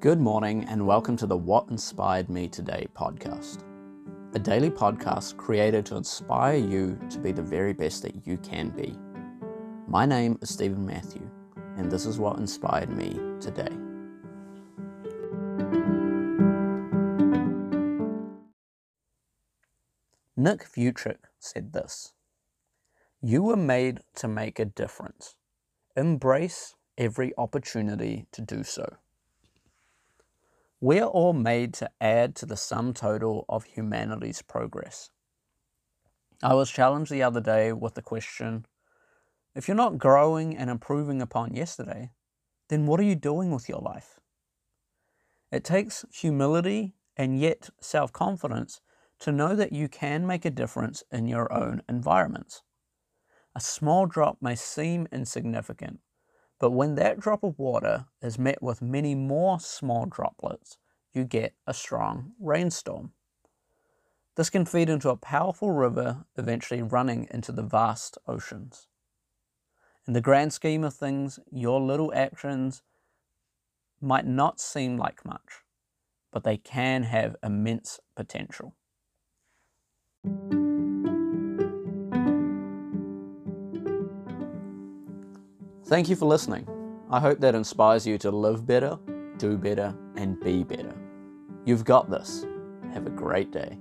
Good morning, and welcome to the What Inspired Me Today podcast, a daily podcast created to inspire you to be the very best that you can be. My name is Stephen Matthew, and this is what inspired me today. Nick Vujicic said this You were made to make a difference. Embrace every opportunity to do so. We are all made to add to the sum total of humanity's progress. I was challenged the other day with the question if you're not growing and improving upon yesterday, then what are you doing with your life? It takes humility and yet self confidence to know that you can make a difference in your own environments. A small drop may seem insignificant, but when that drop of water is met with many more small droplets, you get a strong rainstorm. This can feed into a powerful river, eventually running into the vast oceans. In the grand scheme of things, your little actions might not seem like much, but they can have immense potential. Thank you for listening. I hope that inspires you to live better, do better, and be better. You've got this. Have a great day.